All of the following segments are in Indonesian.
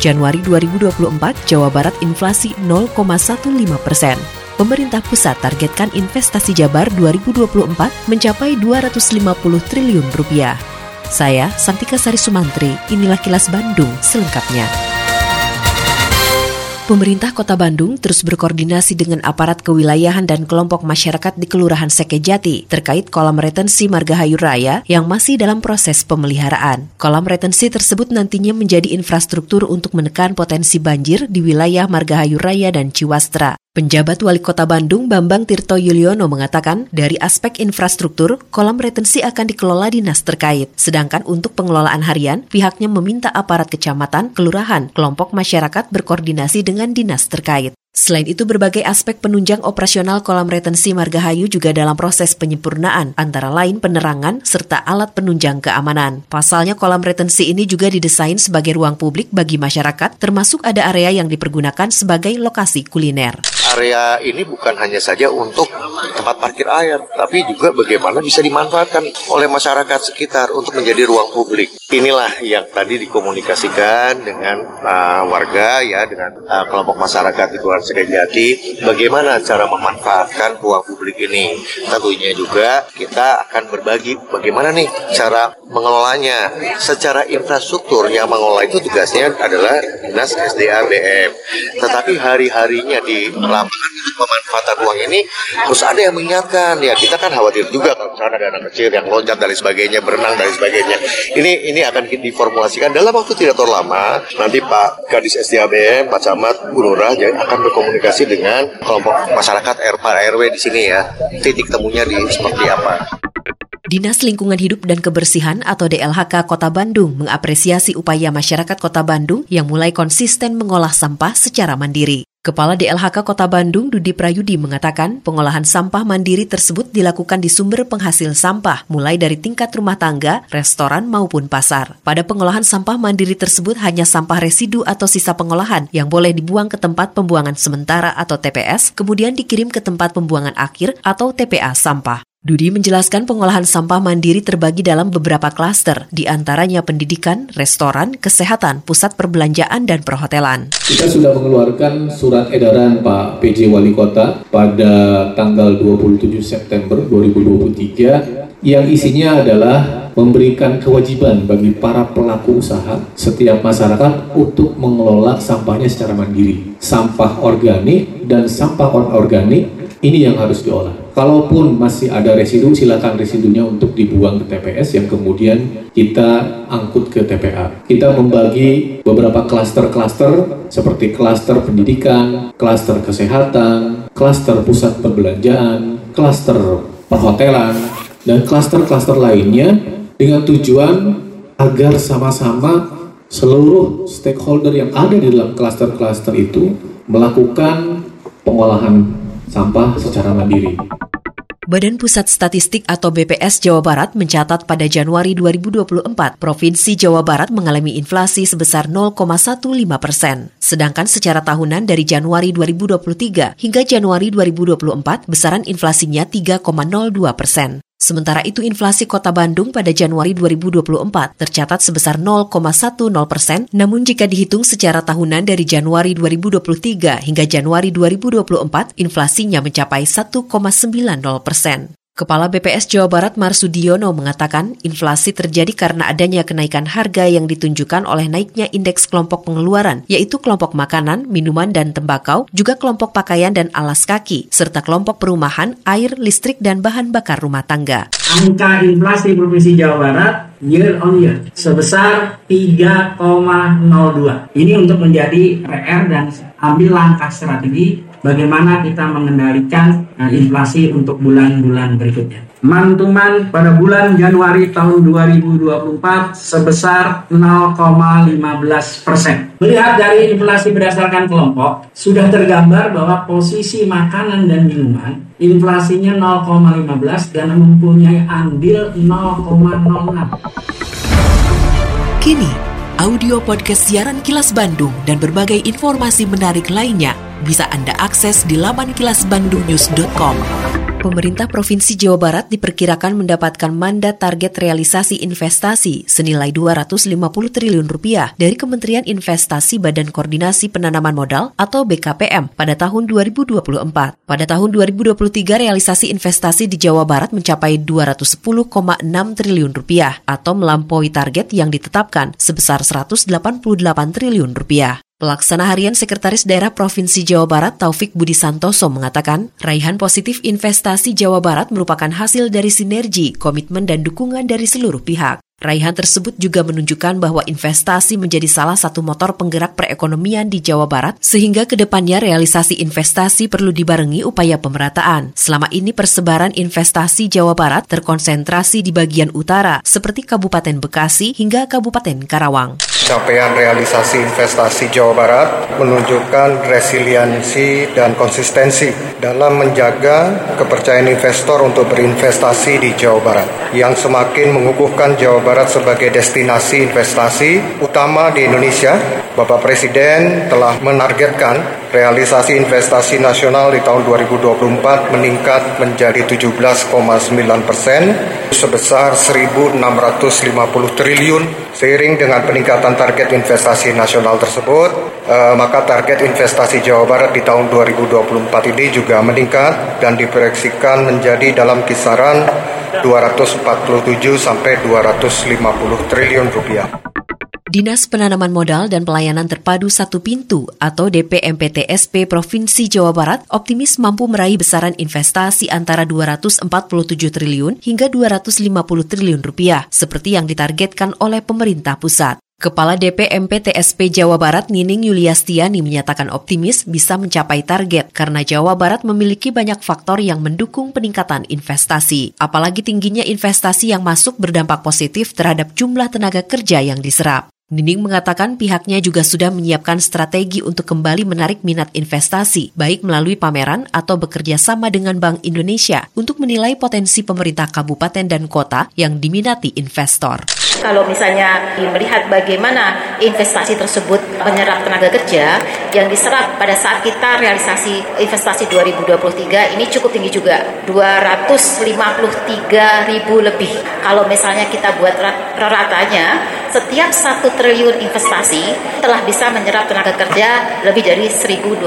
Januari 2024, Jawa Barat inflasi 0,15 persen. Pemerintah pusat targetkan investasi Jabar 2024 mencapai 250 triliun rupiah. Saya, Santika Sari Sumantri, inilah kilas Bandung selengkapnya. Pemerintah Kota Bandung terus berkoordinasi dengan aparat kewilayahan dan kelompok masyarakat di Kelurahan Sekejati terkait kolam retensi Margahayu Raya yang masih dalam proses pemeliharaan. Kolam retensi tersebut nantinya menjadi infrastruktur untuk menekan potensi banjir di wilayah Margahayu Raya dan Ciwastra. Penjabat Wali Kota Bandung Bambang Tirto Yuliono mengatakan, dari aspek infrastruktur, kolam retensi akan dikelola dinas terkait. Sedangkan untuk pengelolaan harian, pihaknya meminta aparat kecamatan, kelurahan, kelompok masyarakat berkoordinasi dengan dinas terkait. Selain itu, berbagai aspek penunjang operasional kolam retensi Margahayu juga dalam proses penyempurnaan, antara lain penerangan serta alat penunjang keamanan. Pasalnya, kolam retensi ini juga didesain sebagai ruang publik bagi masyarakat, termasuk ada area yang dipergunakan sebagai lokasi kuliner. Area ini bukan hanya saja untuk tempat parkir air, tapi juga bagaimana bisa dimanfaatkan oleh masyarakat sekitar untuk menjadi ruang publik. Inilah yang tadi dikomunikasikan dengan uh, warga ya, dengan uh, kelompok masyarakat di luar Sekejati bagaimana cara memanfaatkan ruang publik ini. Tentunya juga kita akan berbagi bagaimana nih cara mengelolanya. Secara infrastruktur yang mengelola itu tugasnya adalah Dinas SDA BM. Tetapi hari-harinya di lapangan pemanfaatan ruang ini harus ada yang mengingatkan. Ya kita kan khawatir juga kalau misalnya ada anak kecil yang loncat dan sebagainya, berenang dan sebagainya. Ini ini akan diformulasikan dalam waktu tidak terlalu lama. Nanti Pak Kadis SDABM, Pak Camat, Bu Nurah akan berkomunikasi dengan kelompok masyarakat RP RW di sini ya. Titik temunya di seperti apa. Dinas Lingkungan Hidup dan Kebersihan atau DLHK Kota Bandung mengapresiasi upaya masyarakat Kota Bandung yang mulai konsisten mengolah sampah secara mandiri. Kepala DLHK Kota Bandung Dudi Prayudi mengatakan pengolahan sampah mandiri tersebut dilakukan di sumber penghasil sampah mulai dari tingkat rumah tangga, restoran maupun pasar. Pada pengolahan sampah mandiri tersebut hanya sampah residu atau sisa pengolahan yang boleh dibuang ke tempat pembuangan sementara atau TPS kemudian dikirim ke tempat pembuangan akhir atau TPA sampah. Dudi menjelaskan pengolahan sampah mandiri terbagi dalam beberapa klaster, di antaranya pendidikan, restoran, kesehatan, pusat perbelanjaan, dan perhotelan. Kita sudah mengeluarkan surat edaran Pak PJ Wali Kota pada tanggal 27 September 2023 yang isinya adalah memberikan kewajiban bagi para pelaku usaha setiap masyarakat untuk mengelola sampahnya secara mandiri. Sampah organik dan sampah non-organik ini yang harus diolah. Kalaupun masih ada residu, silakan residunya untuk dibuang ke TPS yang kemudian kita angkut ke TPA. Kita membagi beberapa klaster-klaster seperti klaster pendidikan, klaster kesehatan, klaster pusat perbelanjaan, klaster perhotelan, dan klaster-klaster lainnya dengan tujuan agar sama-sama seluruh stakeholder yang ada di dalam klaster-klaster itu melakukan pengolahan sampah secara mandiri. Badan Pusat Statistik atau BPS Jawa Barat mencatat pada Januari 2024, Provinsi Jawa Barat mengalami inflasi sebesar 0,15 persen. Sedangkan secara tahunan dari Januari 2023 hingga Januari 2024, besaran inflasinya 3,02 persen. Sementara itu inflasi kota Bandung pada Januari 2024 tercatat sebesar 0,10 persen, namun jika dihitung secara tahunan dari Januari 2023 hingga Januari 2024, inflasinya mencapai 1,90 persen. Kepala BPS Jawa Barat Marsudiono mengatakan inflasi terjadi karena adanya kenaikan harga yang ditunjukkan oleh naiknya indeks kelompok pengeluaran, yaitu kelompok makanan, minuman, dan tembakau, juga kelompok pakaian dan alas kaki, serta kelompok perumahan, air, listrik, dan bahan bakar rumah tangga. Angka inflasi Provinsi Jawa Barat year on year sebesar 3,02. Ini untuk menjadi PR dan ambil langkah strategi bagaimana kita mengendalikan uh, inflasi untuk bulan-bulan berikutnya. Mantuman pada bulan Januari tahun 2024 sebesar 0,15 persen. Melihat dari inflasi berdasarkan kelompok, sudah tergambar bahwa posisi makanan dan minuman inflasinya 0,15 dan mempunyai andil 0,06. Kini, audio podcast siaran Kilas Bandung dan berbagai informasi menarik lainnya bisa Anda akses di laman kilasbandungnews.com. Pemerintah Provinsi Jawa Barat diperkirakan mendapatkan mandat target realisasi investasi senilai 250 triliun rupiah dari Kementerian Investasi Badan Koordinasi Penanaman Modal atau BKPM pada tahun 2024. Pada tahun 2023 realisasi investasi di Jawa Barat mencapai 210,6 triliun rupiah atau melampaui target yang ditetapkan sebesar 188 triliun rupiah. Pelaksana Harian Sekretaris Daerah Provinsi Jawa Barat Taufik Budi Santoso mengatakan, raihan positif investasi Jawa Barat merupakan hasil dari sinergi, komitmen, dan dukungan dari seluruh pihak. Raihan tersebut juga menunjukkan bahwa investasi menjadi salah satu motor penggerak perekonomian di Jawa Barat, sehingga ke depannya realisasi investasi perlu dibarengi upaya pemerataan. Selama ini persebaran investasi Jawa Barat terkonsentrasi di bagian utara, seperti Kabupaten Bekasi hingga Kabupaten Karawang. Capaian realisasi investasi Jawa Barat menunjukkan resiliensi dan konsistensi dalam menjaga kepercayaan investor untuk berinvestasi di Jawa Barat yang semakin mengukuhkan Jawa Barat sebagai destinasi investasi utama di Indonesia. Bapak Presiden telah menargetkan realisasi investasi nasional di tahun 2024 meningkat menjadi 17,9 persen sebesar 1.650 triliun seiring dengan peningkatan target investasi nasional tersebut, eh, maka target investasi Jawa Barat di tahun 2024 ini juga meningkat dan diproyeksikan menjadi dalam kisaran 247 sampai 250 triliun rupiah. Dinas Penanaman Modal dan Pelayanan Terpadu Satu Pintu atau DPMPTSP Provinsi Jawa Barat optimis mampu meraih besaran investasi antara 247 triliun hingga 250 triliun rupiah seperti yang ditargetkan oleh pemerintah pusat. Kepala DPMP TSP Jawa Barat Nining Yuliastiani menyatakan optimis bisa mencapai target karena Jawa Barat memiliki banyak faktor yang mendukung peningkatan investasi. Apalagi tingginya investasi yang masuk berdampak positif terhadap jumlah tenaga kerja yang diserap. Nining mengatakan pihaknya juga sudah menyiapkan strategi untuk kembali menarik minat investasi, baik melalui pameran atau bekerja sama dengan Bank Indonesia untuk menilai potensi pemerintah kabupaten dan kota yang diminati investor. Kalau misalnya melihat bagaimana investasi tersebut menyerap tenaga kerja yang diserap pada saat kita realisasi investasi 2023 ini cukup tinggi juga, 253 ribu lebih. Kalau misalnya kita buat ratanya, setiap satu triliun investasi telah bisa menyerap tenaga kerja lebih dari 1.200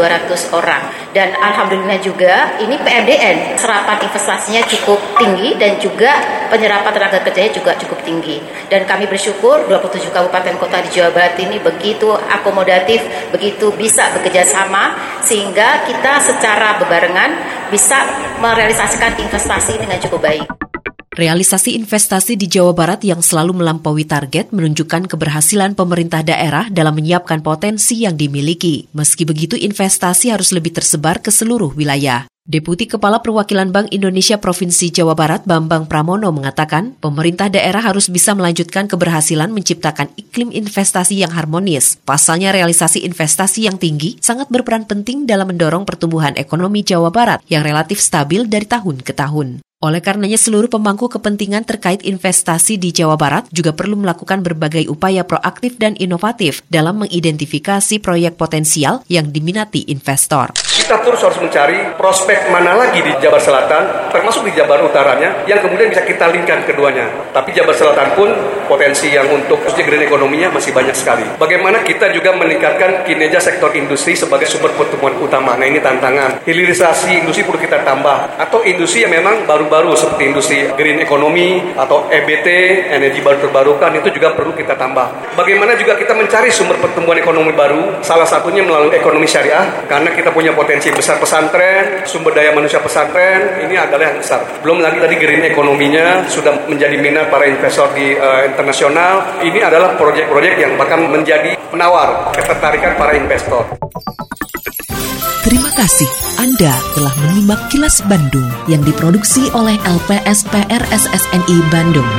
orang. Dan alhamdulillah juga ini PMDN serapan investasinya cukup tinggi dan juga penyerapan tenaga kerjanya juga cukup tinggi. Dan kami bersyukur 27 kabupaten kota di Jawa Barat ini begitu akomodatif, begitu bisa bekerja sama sehingga kita secara bebarengan bisa merealisasikan investasi dengan cukup baik. Realisasi investasi di Jawa Barat yang selalu melampaui target menunjukkan keberhasilan pemerintah daerah dalam menyiapkan potensi yang dimiliki. Meski begitu, investasi harus lebih tersebar ke seluruh wilayah. Deputi Kepala Perwakilan Bank Indonesia Provinsi Jawa Barat Bambang Pramono mengatakan, pemerintah daerah harus bisa melanjutkan keberhasilan menciptakan iklim investasi yang harmonis. Pasalnya realisasi investasi yang tinggi sangat berperan penting dalam mendorong pertumbuhan ekonomi Jawa Barat yang relatif stabil dari tahun ke tahun. Oleh karenanya seluruh pemangku kepentingan terkait investasi di Jawa Barat juga perlu melakukan berbagai upaya proaktif dan inovatif dalam mengidentifikasi proyek potensial yang diminati investor. Kita terus harus mencari prospek mana lagi di Jabar Selatan, termasuk di Jabar Utaranya, yang kemudian bisa kita linkkan keduanya. Tapi Jabar Selatan pun potensi yang untuk khususnya green ekonominya masih banyak sekali. Bagaimana kita juga meningkatkan kinerja sektor industri sebagai sumber pertumbuhan utama. Nah ini tantangan. Hilirisasi industri perlu kita tambah. Atau industri yang memang baru baru seperti industri green economy atau EBT, energi baru terbarukan itu juga perlu kita tambah. Bagaimana juga kita mencari sumber pertumbuhan ekonomi baru, salah satunya melalui ekonomi syariah, karena kita punya potensi besar pesantren, sumber daya manusia pesantren, ini adalah yang besar. Belum lagi tadi green ekonominya sudah menjadi minat para investor di uh, internasional. Ini adalah proyek-proyek yang bahkan menjadi penawar ketertarikan para investor. Terima kasih Anda telah menyimak kilas Bandung yang diproduksi oleh LPSPR SSNI Bandung.